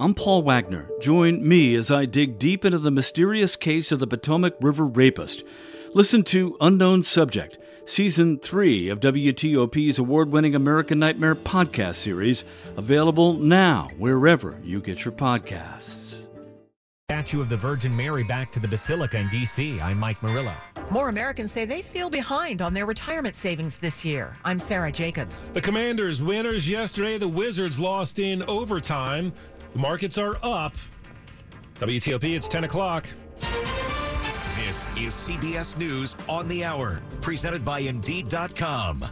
I'm Paul Wagner. Join me as I dig deep into the mysterious case of the Potomac River rapist. Listen to Unknown Subject, Season 3 of WTOP's award winning American Nightmare podcast series, available now wherever you get your podcasts. Statue of the Virgin Mary back to the Basilica in D.C. I'm Mike Murillo. More Americans say they feel behind on their retirement savings this year. I'm Sarah Jacobs. The Commanders winners yesterday. The Wizards lost in overtime. The markets are up. WTOP, it's 10 o'clock. This is CBS News on the Hour, presented by Indeed.com.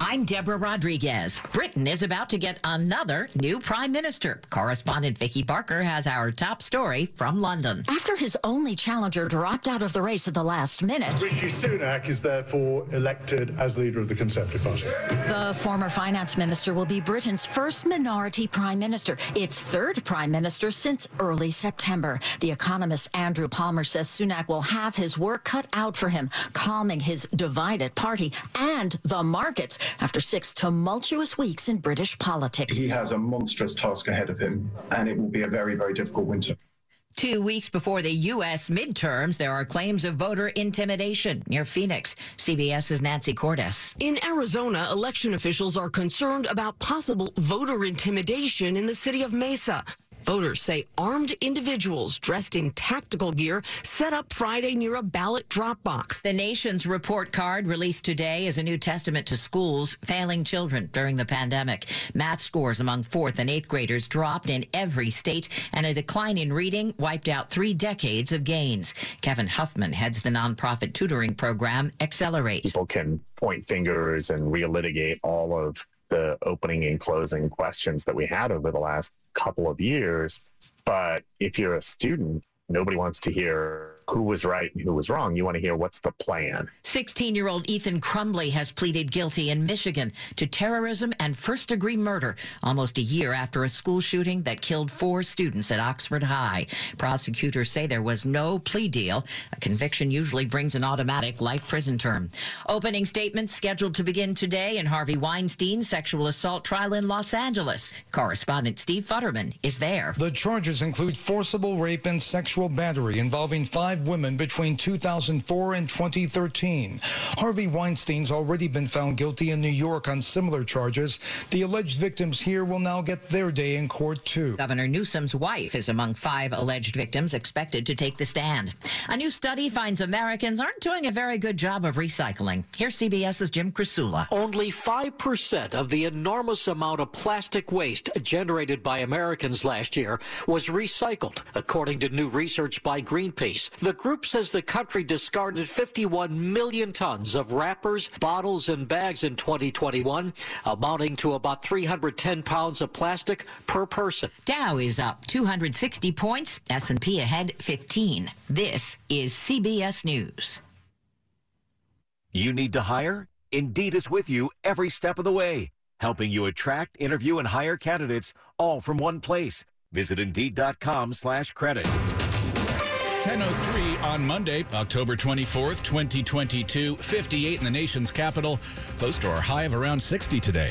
I'm Deborah Rodriguez. Britain is about to get another new prime minister. Correspondent Vicky Barker has our top story from London. After his only challenger dropped out of the race at the last minute, Rishi Sunak is therefore elected as leader of the Conservative Party. The former finance minister will be Britain's first minority prime minister, its third prime minister since early September. The economist Andrew Palmer says Sunak will have his work cut out for him, calming his divided party and the markets after six tumultuous weeks in British politics. He has a monstrous task ahead of him, and it will be a very, very difficult winter. Two weeks before the U.S. midterms, there are claims of voter intimidation near Phoenix. CBS's Nancy Cordes. In Arizona, election officials are concerned about possible voter intimidation in the city of Mesa. Voters say armed individuals dressed in tactical gear set up Friday near a ballot drop box. The nation's report card released today is a new testament to schools failing children during the pandemic. Math scores among fourth and eighth graders dropped in every state, and a decline in reading wiped out three decades of gains. Kevin Huffman heads the nonprofit tutoring program Accelerate. People can point fingers and relitigate all of the opening and closing questions that we had over the last couple of years. But if you're a student, nobody wants to hear who was right and who was wrong. You want to hear what's the plan. 16 year old Ethan Crumbley has pleaded guilty in Michigan to terrorism and first degree murder almost a year after a school shooting that killed four students at Oxford High. Prosecutors say there was no plea deal. A conviction usually brings an automatic life prison term. Opening statements scheduled to begin today in Harvey Weinstein's sexual assault trial in Los Angeles. Correspondent Steve Futterman is there. The charges include forcible rape and sexual battery involving five women between 2004 and 2013. Harvey Weinstein's already been found guilty in New York on similar charges. The alleged victims here will now get their day in court, too. Governor Newsom's wife is among five alleged victims expected to take the stand. A new study finds Americans aren't doing a very good job of recycling. Here's CBS's Jim Krasula. Only 5% of the enormous amount of plastic waste generated by Americans last year was recycled, according to new research by Greenpeace. The group says the country discarded 51 million tons of wrappers, bottles, and bags in 2021, amounting to about 310 pounds of plastic per person. Dow is up 260 points, S&P ahead 15. This is CBS News. You need to hire? Indeed is with you every step of the way, helping you attract, interview, and hire candidates all from one place. Visit Indeed.com slash credit. 10.03 on Monday, October 24th, 2022. 58 in the nation's capital, close to our high of around 60 today.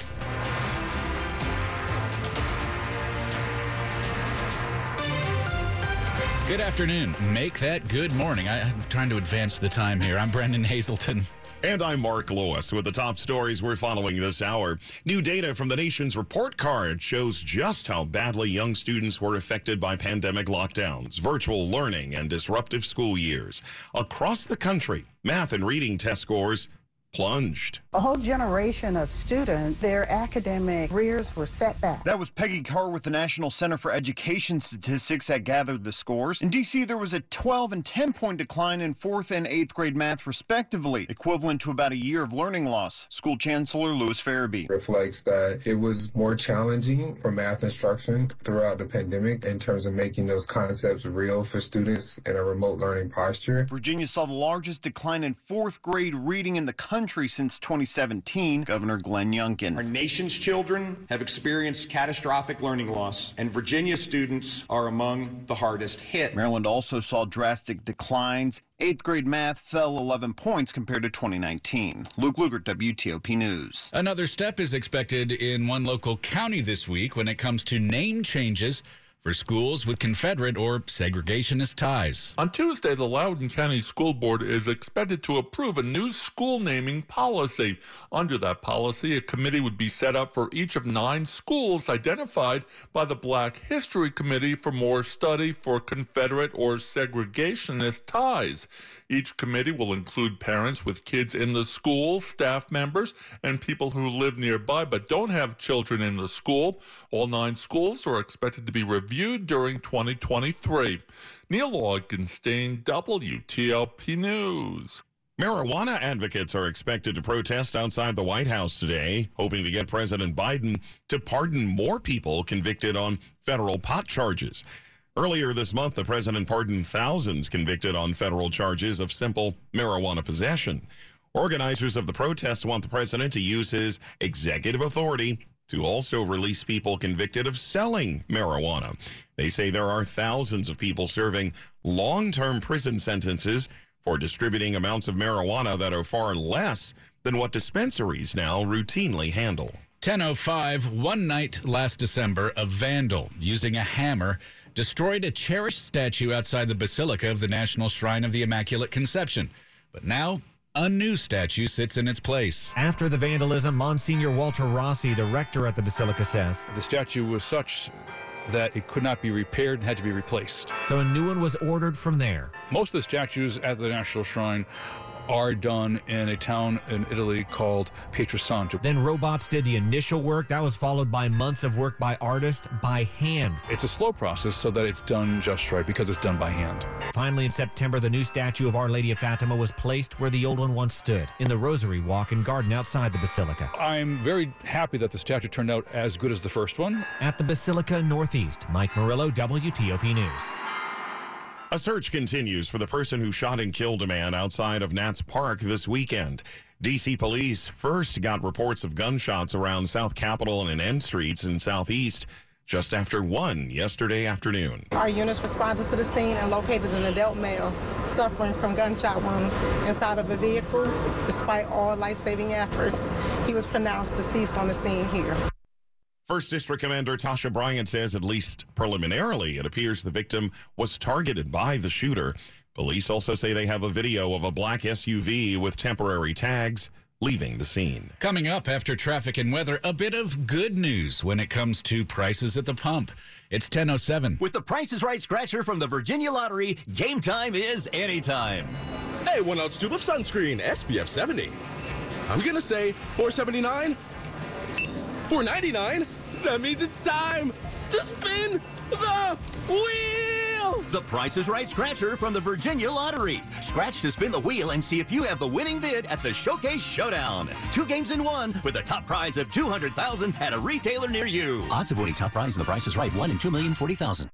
Good afternoon. Make that good morning. I, am trying to advance the time here. I'm Brennan Haselton. And I'm Mark Lewis with the top stories we're following this hour. New data from the nation's report card shows just how badly young students were affected by pandemic lockdowns, virtual learning, and disruptive school years. Across the country, math and reading test scores plunged. A whole generation of students, their academic careers were set back. That was Peggy Carr with the National Center for Education Statistics that gathered the scores. In D.C., there was a 12 and 10 point decline in fourth and eighth grade math, respectively, equivalent to about a year of learning loss. School Chancellor Lewis Ferebee reflects that it was more challenging for math instruction throughout the pandemic in terms of making those concepts real for students in a remote learning posture. Virginia saw the largest decline in fourth grade reading in the country country since 2017, Governor Glenn Youngkin. Our nation's children have experienced catastrophic learning loss, and Virginia students are among the hardest hit. Maryland also saw drastic declines. Eighth grade math fell 11 points compared to 2019. Luke Lukert, WTOP News. Another step is expected in one local county this week when it comes to name changes for schools with Confederate or segregationist ties. On Tuesday, the Loudoun County School Board is expected to approve a new school naming policy. Under that policy, a committee would be set up for each of nine schools identified by the Black History Committee for more study for Confederate or segregationist ties. Each committee will include parents with kids in the school, staff members, and people who live nearby but don't have children in the school. All nine schools are expected to be reviewed during 2023. Neil Augenstein, WTOP News. Marijuana advocates are expected to protest outside the White House today, hoping to get President Biden to pardon more people convicted on federal pot charges. Earlier this month, the president pardoned thousands convicted on federal charges of simple marijuana possession. Organizers of the protest want the president to use his executive authority to also release people convicted of selling marijuana. They say there are thousands of people serving long term prison sentences for distributing amounts of marijuana that are far less than what dispensaries now routinely handle. 1005, one night last December, a vandal using a hammer destroyed a cherished statue outside the Basilica of the National Shrine of the Immaculate Conception. But now, a new statue sits in its place. After the vandalism, Monsignor Walter Rossi, the rector at the Basilica, says The statue was such that it could not be repaired and had to be replaced. So a new one was ordered from there. Most of the statues at the National Shrine are done in a town in Italy called Pietrasanta. Then robots did the initial work. That was followed by months of work by artists by hand. It's a slow process so that it's done just right because it's done by hand. Finally, in September, the new statue of Our Lady of Fatima was placed where the old one once stood, in the Rosary Walk and Garden outside the Basilica. I'm very happy that the statue turned out as good as the first one. At the Basilica Northeast, Mike Murillo, WTOP News. A search continues for the person who shot and killed a man outside of Nats Park this weekend. DC police first got reports of gunshots around South Capitol and N Streets in Southeast just after 1 yesterday afternoon. Our units responded to the scene and located an adult male suffering from gunshot wounds inside of a vehicle. Despite all life-saving efforts, he was pronounced deceased on the scene here. First District Commander Tasha Bryant says, at least preliminarily, it appears the victim was targeted by the shooter. Police also say they have a video of a black SUV with temporary tags leaving the scene. Coming up after traffic and weather, a bit of good news when it comes to prices at the pump. It's 10.07. With the Price is Right scratcher from the Virginia Lottery, game time is anytime. Hey, one ounce tube of sunscreen, SPF 70. I'm gonna say 479 499 That means it's time to spin the wheel! The Price is Right Scratcher from the Virginia Lottery. Scratch to spin the wheel and see if you have the winning bid at the Showcase Showdown. Two games in one with a top prize of 200000 at a retailer near you. Odds of winning top prize in the Price is Right, 1 in 2,040,000.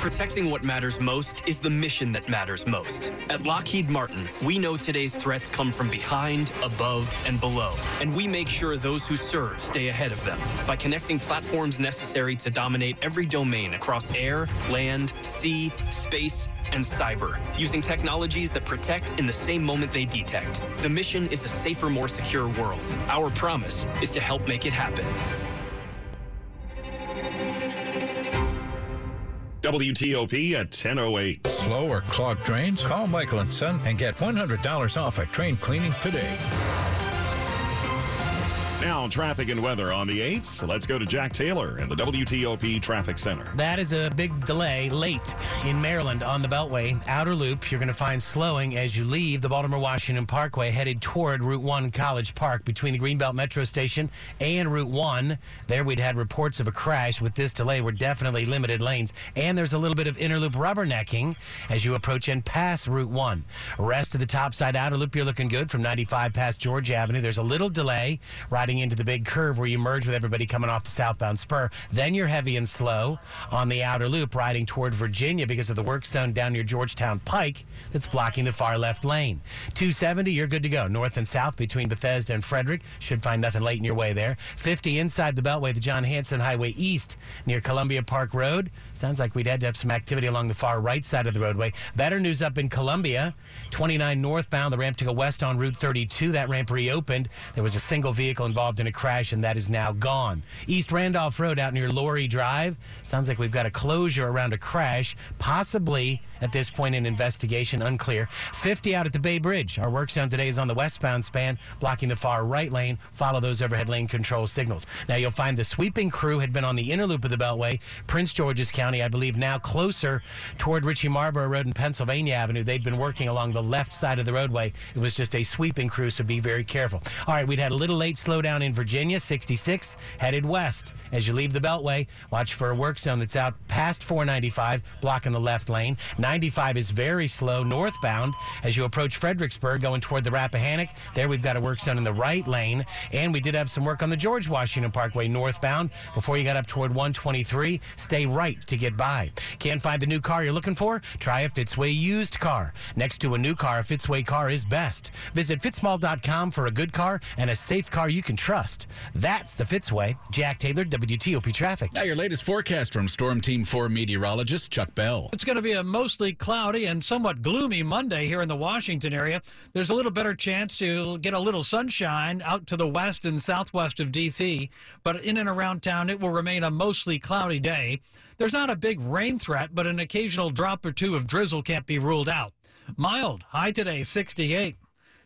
Protecting what matters most is the mission that matters most. At Lockheed Martin, we know today's threats come from behind, above, and below, and we make sure those who serve stay ahead of them by connecting platforms necessary to dominate every domain across air, land, sea, space, and cyber, using technologies that protect in the same moment they detect. The mission is a safer, more secure world. Our promise is to help make it happen. WTOP at 10.08. Slow or clogged drains? Call Michael & Son and get $100 off a train cleaning today. Now, traffic and weather on the 8s. Let's go to Jack Taylor at the WTOP Traffic Center. That is a big delay late in Maryland on the Beltway. Outer Loop, you're going to find slowing as you leave the Baltimore Washington Parkway headed toward Route 1 College Park between the Greenbelt Metro Station and Route 1. There we'd had reports of a crash. With this delay, we're definitely limited lanes. And there's a little bit of inner loop rubbernecking as you approach and pass Route 1. Rest of the topside outer loop, you're looking good from 95 past Georgia Avenue. There's a little delay into the big curve where you merge with everybody coming off the southbound spur. Then you're heavy and slow on the outer loop riding toward Virginia because of the work zone down near Georgetown Pike that's blocking the far left lane. 270, you're good to go. North and south between Bethesda and Frederick. Should find nothing late in your way there. 50 inside the Beltway, the John Hanson Highway East near Columbia Park Road. Sounds like we'd had to have some activity along the far right side of the roadway. Better news up in Columbia. 29 northbound, the ramp to go west on Route 32. That ramp reopened. There was a single vehicle involved involved in a crash, and that is now gone. East Randolph Road out near Laurie Drive. Sounds like we've got a closure around a crash, possibly at this point in investigation, unclear. 50 out at the Bay Bridge. Our work zone today is on the westbound span, blocking the far right lane. Follow those overhead lane control signals. Now you'll find the sweeping crew had been on the inner loop of the Beltway, Prince George's County, I believe now closer toward Ritchie Marlboro Road and Pennsylvania Avenue. They'd been working along the left side of the roadway. It was just a sweeping crew, so be very careful. All right, we'd had a little late slowdown in Virginia, 66, headed west. As you leave the Beltway, watch for a work zone that's out past 495, blocking the left lane. 95 is very slow northbound as you approach Fredericksburg, going toward the Rappahannock. There we've got a work zone in the right lane, and we did have some work on the George Washington Parkway northbound. Before you got up toward 123, stay right to get by. Can't find the new car you're looking for? Try a Fitzway used car. Next to a new car, a Fitzway car is best. Visit fitzmall.com for a good car and a safe car you can trust. That's the Fitzway. Jack Taylor, WTOP Traffic. Now, your latest forecast from Storm Team 4 meteorologist Chuck Bell. It's going to be a mostly cloudy and somewhat gloomy Monday here in the Washington area. There's a little better chance to get a little sunshine out to the west and southwest of D.C., but in and around town, it will remain a mostly cloudy day. There's not a big rain threat, but an occasional drop or two of drizzle can't be ruled out. Mild, high today, 68.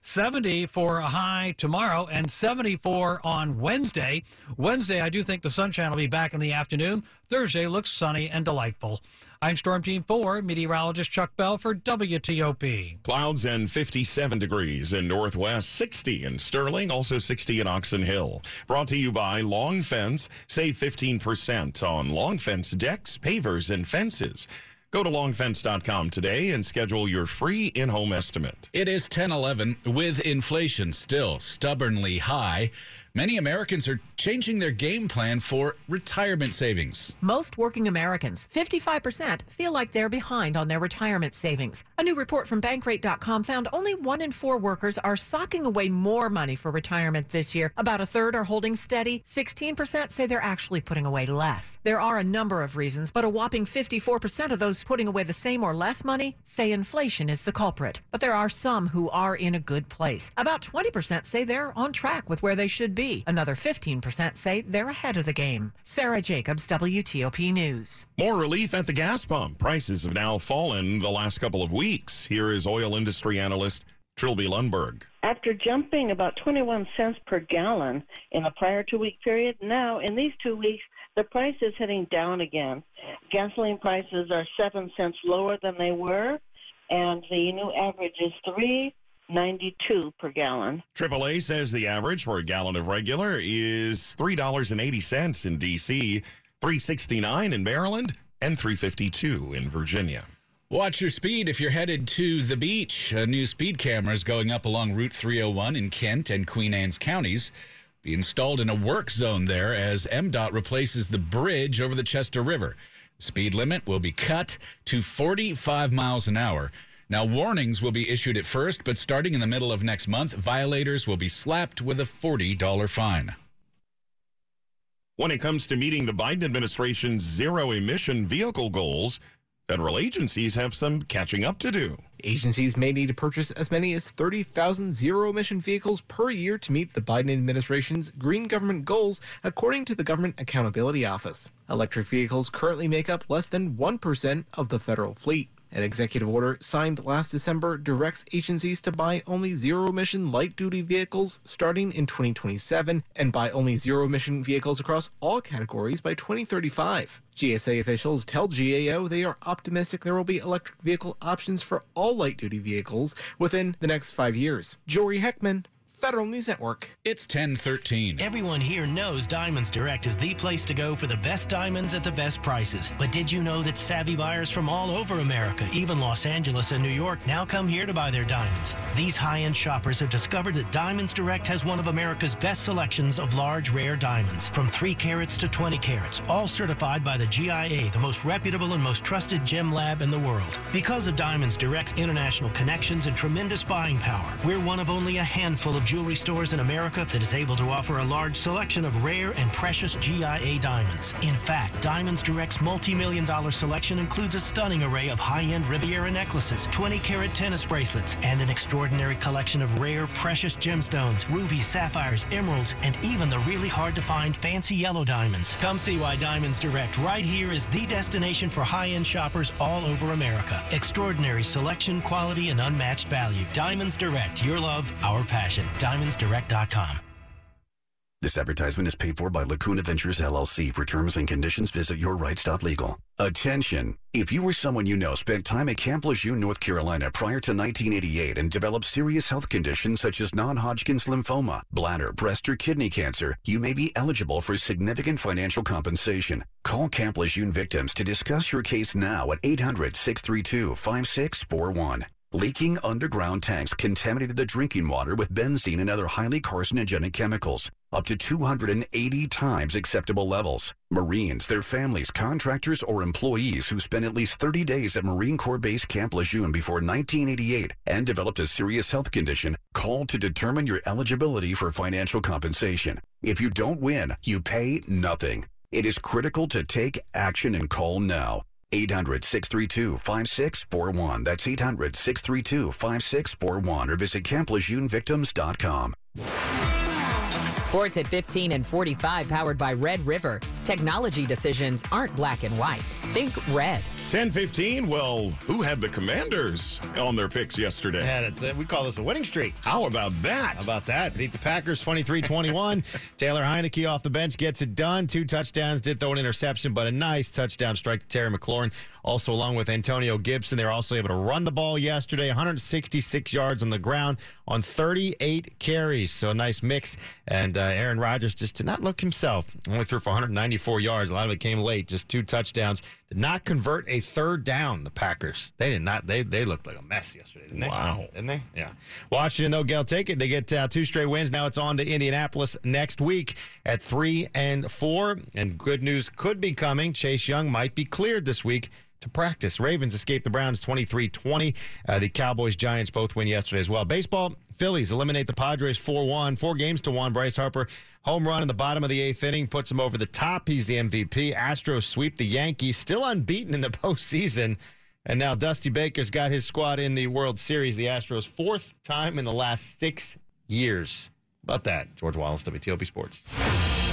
70 for a high tomorrow and 74 on Wednesday. Wednesday, I do think the sunshine will be back in the afternoon. Thursday looks sunny and delightful. I'm Storm Team 4, meteorologist Chuck Bell for WTOP. Clouds and 57 degrees in Northwest, 60 in Sterling, also 60 in Oxon Hill. Brought to you by Long Fence. Save 15% on Long Fence decks, pavers, and fences. Go to longfence.com today and schedule your free in home estimate. It is 1011 with inflation still stubbornly high. Many Americans are changing their game plan for retirement savings. Most working Americans, 55%, feel like they're behind on their retirement savings. A new report from Bankrate.com found only one in four workers are socking away more money for retirement this year. About a third are holding steady. 16% say they're actually putting away less. There are a number of reasons, but a whopping 54% of those putting away the same or less money say inflation is the culprit. But there are some who are in a good place. About 20% say they're on track with where they should be. Another 15% say they're ahead of the game. Sarah Jacobs, WTOP News. More relief at the gas pump. Prices have now fallen the last couple of weeks. Here is oil industry analyst Trilby Lundberg. After jumping about 21 cents per gallon in the prior two week period, now in these two weeks, the price is heading down again. Gasoline prices are 7 cents lower than they were, and the new average is 3 92 per gallon. AAA says the average for a gallon of regular is $3.80 in D.C., 369 in Maryland, and 352 in Virginia. Watch your speed if you're headed to the beach. A new speed camera is going up along Route 301 in Kent and Queen Anne's counties. Be installed in a work zone there as MDOT replaces the bridge over the Chester River. Speed limit will be cut to 45 miles an hour. Now, warnings will be issued at first, but starting in the middle of next month, violators will be slapped with a $40 fine. When it comes to meeting the Biden administration's zero emission vehicle goals, federal agencies have some catching up to do. Agencies may need to purchase as many as 30,000 zero emission vehicles per year to meet the Biden administration's green government goals, according to the Government Accountability Office. Electric vehicles currently make up less than 1% of the federal fleet. An executive order signed last December directs agencies to buy only zero emission light duty vehicles starting in 2027 and buy only zero emission vehicles across all categories by 2035. GSA officials tell GAO they are optimistic there will be electric vehicle options for all light duty vehicles within the next five years. Jory Heckman, Federal News Network. It's 1013. Everyone here knows Diamonds Direct is the place to go for the best diamonds at the best prices. But did you know that savvy buyers from all over America, even Los Angeles and New York, now come here to buy their diamonds? These high-end shoppers have discovered that Diamonds Direct has one of America's best selections of large, rare diamonds, from 3 carats to 20 carats, all certified by the GIA, the most reputable and most trusted gem lab in the world. Because of Diamonds Direct's international connections and tremendous buying power, we're one of only a handful of jewelry stores in America that is able to offer a large selection of rare and precious GIA diamonds. In fact, Diamonds Direct's multi-million dollar selection includes a stunning array of high-end Riviera necklaces, 20-carat tennis bracelets, and an extraordinary collection of rare, precious gemstones, rubies, sapphires, emeralds, and even the really hard-to-find fancy yellow diamonds. Come see why Diamonds Direct right here is the destination for high-end shoppers all over America. Extraordinary selection, quality, and unmatched value. Diamonds Direct, your love, our passion. DiamondsDirect.com. This advertisement is paid for by Lacuna Ventures LLC. For terms and conditions, visit yourrights.legal. Attention! If you or someone you know spent time at Camp Lejeune, North Carolina prior to 1988 and developed serious health conditions such as non-Hodgkin's lymphoma, bladder, breast, or kidney cancer, you may be eligible for significant financial compensation. Call Camp Lejeune victims to discuss your case now at 800-632-5641. Leaking underground tanks contaminated the drinking water with benzene and other highly carcinogenic chemicals, up to 280 times acceptable levels. Marines, their families, contractors, or employees who spent at least 30 days at Marine Corps Base Camp Lejeune before 1988 and developed a serious health condition, call to determine your eligibility for financial compensation. If you don't win, you pay nothing. It is critical to take action and call now. 800 632 5641. That's 800 632 5641 or visit CampLejeuneVictims.com. Sports at 15 and 45 powered by Red River. Technology decisions aren't black and white. Think red. 10-15, well, who had the Commanders on their picks yesterday? Yeah, that's it. We call this a winning streak. How about that? How about that? Beat the Packers 23-21. Taylor Heinicke off the bench gets it done. Two touchdowns, did throw an interception, but a nice touchdown strike to Terry McLaurin. Also, along with Antonio Gibson, they were also able to run the ball yesterday, 166 yards on the ground on 38 carries. So a nice mix. And uh, Aaron Rodgers just did not look himself. Only threw for 194 yards. A lot of it came late, just two touchdowns. Did not convert a third down, the Packers. They did not. They they looked like a mess yesterday, didn't they? Wow. Didn't they? Yeah. Washington, though, Gail, take it. They get uh, two straight wins. Now it's on to Indianapolis next week at three and four. And good news could be coming. Chase Young might be cleared this week to practice. Ravens escape the Browns 23 20. Uh, the Cowboys Giants both win yesterday as well. Baseball, Phillies eliminate the Padres 4 1, four games to one. Bryce Harper, home run in the bottom of the eighth inning, puts him over the top. He's the MVP. Astros sweep the Yankees, still unbeaten in the postseason. And now Dusty Baker's got his squad in the World Series. The Astros' fourth time in the last six years. About that, George Wallace, WTOP Sports.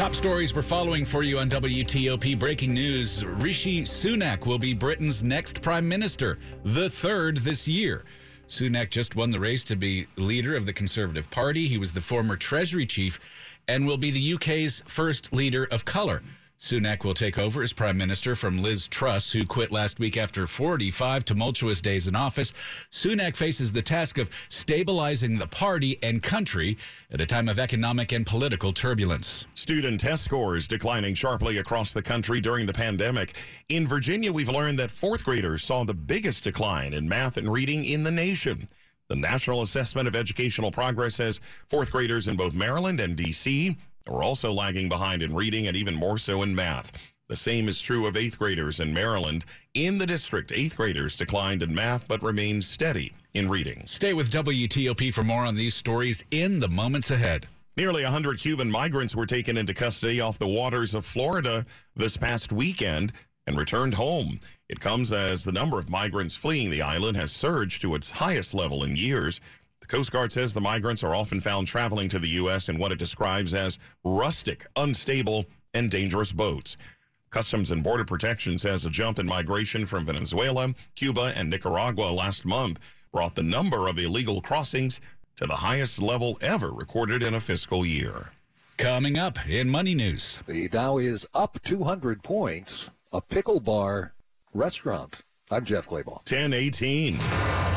Top stories we're following for you on WTOP. Breaking news Rishi Sunak will be Britain's next prime minister, the third this year. Sunak just won the race to be leader of the Conservative Party. He was the former Treasury chief and will be the UK's first leader of color. Sunak will take over as prime minister from Liz Truss, who quit last week after 45 tumultuous days in office. Sunak faces the task of stabilizing the party and country at a time of economic and political turbulence. Student test scores declining sharply across the country during the pandemic. In Virginia, we've learned that fourth graders saw the biggest decline in math and reading in the nation. The National Assessment of Educational Progress says fourth graders in both Maryland and D.C. are also lagging behind in reading and even more so in math. The same is true of eighth graders in Maryland. In the district, eighth graders declined in math but remained steady in reading. Stay with WTOP for more on these stories in the moments ahead. Nearly 100 Cuban migrants were taken into custody off the waters of Florida this past weekend and returned home. It comes as the number of migrants fleeing the island has surged to its highest level in years. The Coast Guard says the migrants are often found traveling to the U.S. in what it describes as rustic, unstable, and dangerous boats. Customs and Border Protection says a jump in migration from Venezuela, Cuba, and Nicaragua last month brought the number of illegal crossings to the highest level ever recorded in a fiscal year. Coming up in Money News. The Dow is up 200 points. A pickle bar restaurant. I'm Jeff Clabaugh. 1018.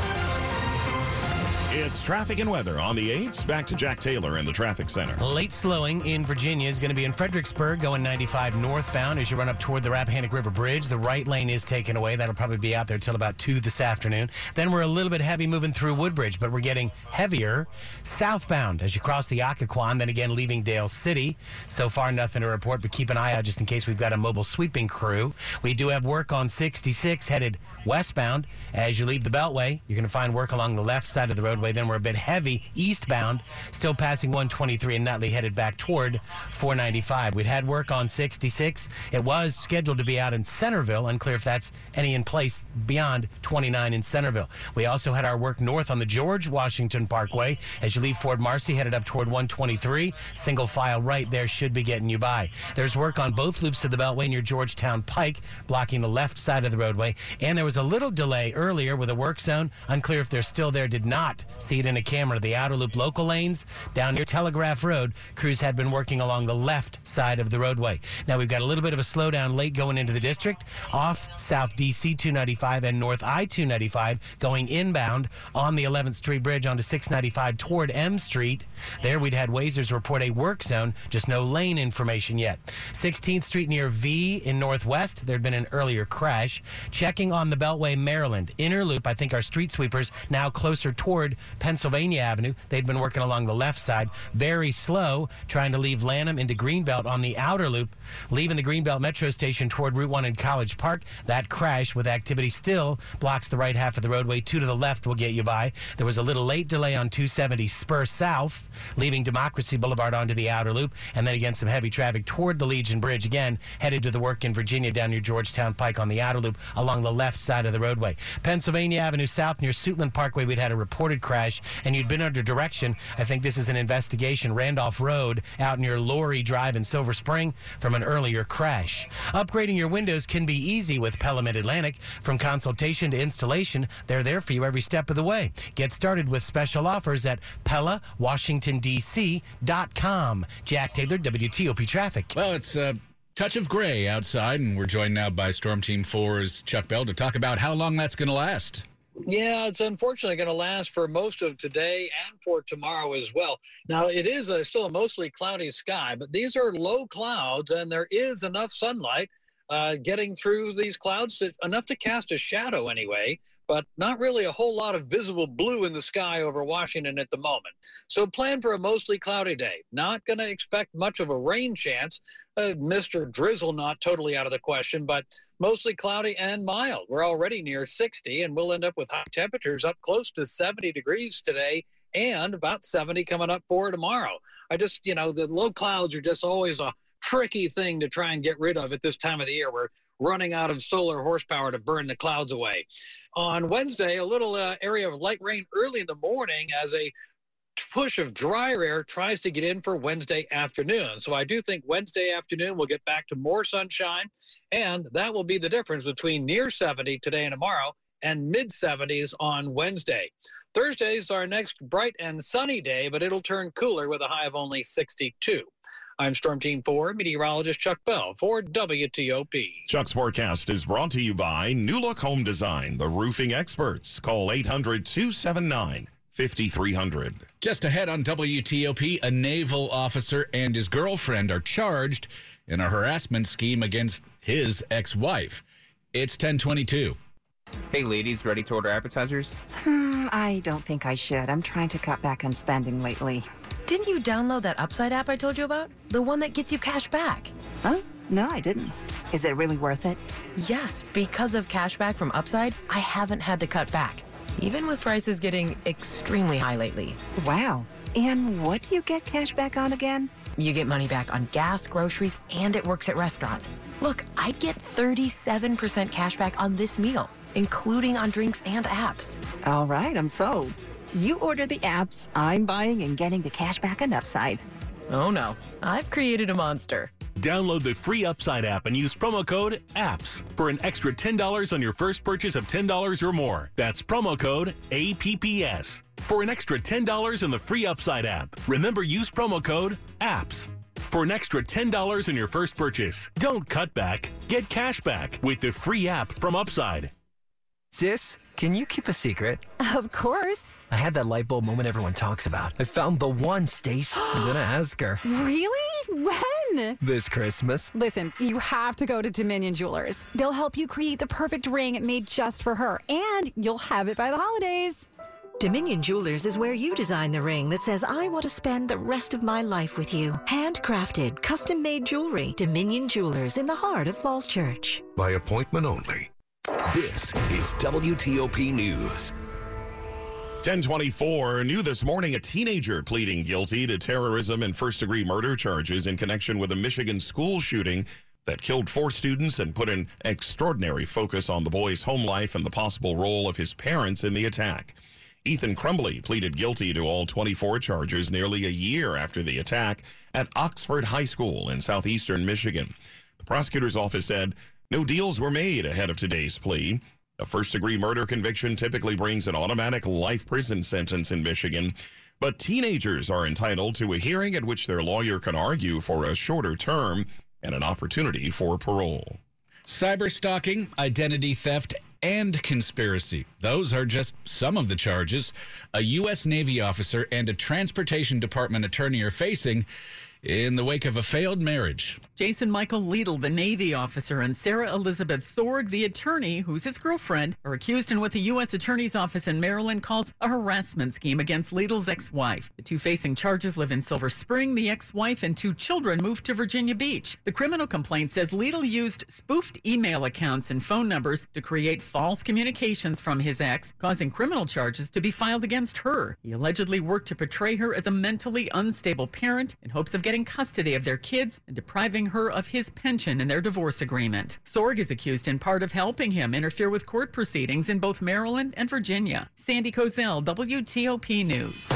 It's traffic and weather on the 8s. Back to Jack Taylor in the traffic center. Late slowing in Virginia is going to be in Fredericksburg, going 95 northbound as you run up toward the Rappahannock River Bridge. The right lane is taken away. That'll probably be out there till about 2 this afternoon. Then we're a little bit heavy moving through Woodbridge, but we're getting heavier southbound as you cross the Occoquan, then again leaving Dale City. So far, nothing to report, but keep an eye out just in case we've got a mobile sweeping crew. We do have work on 66 headed westbound. As you leave the Beltway, you're going to find work along the left side of the road roadway. Then we're a bit heavy eastbound, still passing 123 and Nutley headed back toward 495. We'd had work on 66. It was scheduled to be out in Centreville. Unclear if that's any in place beyond 29 in Centreville. We also had our work north on the George Washington Parkway. As you leave Fort Marcy, headed up toward 123, single file right there should be getting you by. There's work on both loops of the Beltway near Georgetown Pike, blocking the left side of the roadway. And there was a little delay earlier with a work zone. Unclear if they're still there. Did not see it in a camera. The outer loop local lanes down near Telegraph Road. Crews had been working along the left side of the roadway. Now we've got a little bit of a slowdown late going into the district off South DC 295 and North I 295 going inbound on the 11th Street Bridge onto 695 toward M Street. There we'd had Wazers report a work zone, just no lane information yet. 16th Street near V in Northwest, there'd been an earlier crash. Checking on the Beltway, Maryland. Inner loop, I think our street sweepers now closer toward Pennsylvania Avenue. They'd been working along the left side, very slow, trying to leave Lanham into Greenbelt on the outer loop, leaving the Greenbelt Metro Station toward Route 1 in College Park. That crash with activity still blocks the right half of the roadway. Two to the left will get you by. There was a little late delay on 270 Spur South, leaving Democracy Boulevard onto the outer loop, and then again some heavy traffic toward the Legion Bridge again, headed to the work in Virginia down near Georgetown Pike on the outer loop along the left side of the roadway. Pennsylvania Avenue South near Suitland Parkway, we'd had a reported crash, and you'd been under direction. I think this is an investigation. Randolph Road out near Laurie Drive in Silver Spring from an earlier crash. Upgrading your windows can be easy with Pella Mid Atlantic. From consultation to installation, they're there for you every step of the way. Get started with special offers at PellaWashingtonDC.com. Jack Taylor, WTOP Traffic. Well, it's a touch of gray outside, and we're joined now by Storm Team 4's Chuck Bell to talk about how long that's going to last. Yeah, it's unfortunately going to last for most of today and for tomorrow as well. Now, it is a, still a mostly cloudy sky, but these are low clouds, and there is enough sunlight uh, getting through these clouds, to, enough to cast a shadow anyway, but not really a whole lot of visible blue in the sky over Washington at the moment. So plan for a mostly cloudy day. Not going to expect much of a rain chance. Uh, Mr. Drizzle not totally out of the question, but mostly cloudy and mild. We're already near 60, and we'll end up with high temperatures up close to 70 degrees today and about 70 coming up for tomorrow. I just, you know, the low clouds are just always a tricky thing to try and get rid of at this time of the year. We're running out of solar horsepower to burn the clouds away. On Wednesday, a little uh, area of light rain early in the morning as a push of drier air tries to get in for Wednesday afternoon. So I do think Wednesday afternoon we'll get back to more sunshine, and that will be the difference between near 70 today and tomorrow and mid 70s on Wednesday. Thursday is our next bright and sunny day, but it'll turn cooler with a high of only 62. I'm Storm Team 4 meteorologist Chuck Bell for WTOP. Chuck's forecast is brought to you by New Look Home Design, the roofing experts. Call 800 279 5300. Just ahead on WTOP, a naval officer and his girlfriend are charged in a harassment scheme against his ex wife. It's 1022. Hey, ladies, ready to order appetizers? Hmm, I don't think I should. I'm trying to cut back on spending lately. Didn't you download that Upside app I told you about? The one that gets you cash back. Huh? No, I didn't. Is it really worth it? Yes, because of cash back from Upside, I haven't had to cut back, even with prices getting extremely high lately. Wow. And what do you get cash back on again? You get money back on gas, groceries, and it works at restaurants. Look, I'd get 37% cash back on this meal, including on drinks and apps. All right, I'm sold. You order the apps, I'm buying and getting the cash back and Upside. Oh no, I've created a monster. Download the free Upside app and use promo code APPS for an extra $10 on your first purchase of $10 or more. That's promo code APPS for an extra $10 in the free Upside app. Remember, use promo code APPS for an extra $10 in your first purchase. Don't cut back, get cash back with the free app from Upside. Sis, can you keep a secret? Of course. I had that light bulb moment everyone talks about. I found the one, Stace. I'm gonna ask her. Really? When? This Christmas. Listen, you have to go to Dominion Jewelers. They'll help you create the perfect ring made just for her, and you'll have it by the holidays. Dominion Jewelers is where you design the ring that says, I want to spend the rest of my life with you. Handcrafted, custom made jewelry. Dominion Jewelers in the heart of Falls Church. By appointment only. This is WTOP News. 1024 new this morning a teenager pleading guilty to terrorism and first degree murder charges in connection with a Michigan school shooting that killed four students and put an extraordinary focus on the boy's home life and the possible role of his parents in the attack. Ethan Crumbley pleaded guilty to all 24 charges nearly a year after the attack at Oxford High School in southeastern Michigan. The prosecutor's office said no deals were made ahead of today's plea. A first degree murder conviction typically brings an automatic life prison sentence in Michigan, but teenagers are entitled to a hearing at which their lawyer can argue for a shorter term and an opportunity for parole. Cyber stalking, identity theft, and conspiracy. Those are just some of the charges a U.S. Navy officer and a Transportation Department attorney are facing in the wake of a failed marriage. Jason Michael Liedl, the Navy officer, and Sarah Elizabeth Sorg, the attorney, who's his girlfriend, are accused in what the U.S. Attorney's Office in Maryland calls a harassment scheme against Liedl's ex wife. The two facing charges live in Silver Spring. The ex wife and two children moved to Virginia Beach. The criminal complaint says Liedl used spoofed email accounts and phone numbers to create false communications from his ex, causing criminal charges to be filed against her. He allegedly worked to portray her as a mentally unstable parent in hopes of getting custody of their kids and depriving her of his pension in their divorce agreement. Sorg is accused in part of helping him interfere with court proceedings in both Maryland and Virginia. Sandy Kozel, WTOP News.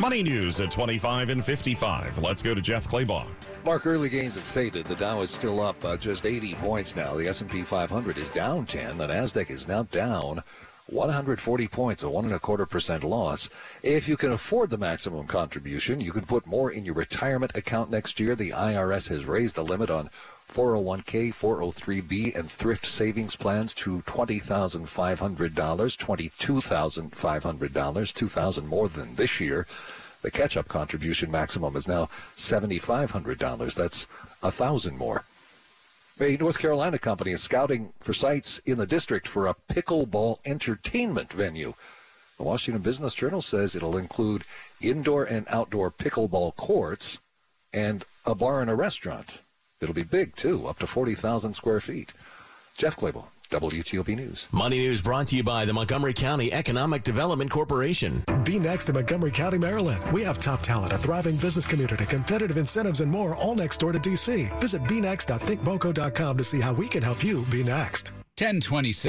Money news at 25 and 55. Let's go to Jeff Clabaugh. Mark, early gains have faded. The Dow is still up uh, just 80 points now. The S&P 500 is down 10. The Nasdaq is now down 140 points, a one and a quarter percent loss. If you can afford the maximum contribution, you can put more in your retirement account next year. The IRS has raised the limit on 401k, 403b, and thrift savings plans to $20,500, $22,500, 2,000 more than this year. The catch-up contribution maximum is now $7,500. That's a thousand more. A North Carolina company is scouting for sites in the district for a pickleball entertainment venue. The Washington Business Journal says it'll include indoor and outdoor pickleball courts and a bar and a restaurant. It'll be big, too, up to 40,000 square feet. Jeff Clabaugh, WTOP News. Money News brought to you by the Montgomery County Economic Development Corporation. Be next in Montgomery County, Maryland. We have top talent, a thriving business community, competitive incentives, and more all next door to DC. Visit bnext.thinkmoco.com to see how we can help you be next. 1026.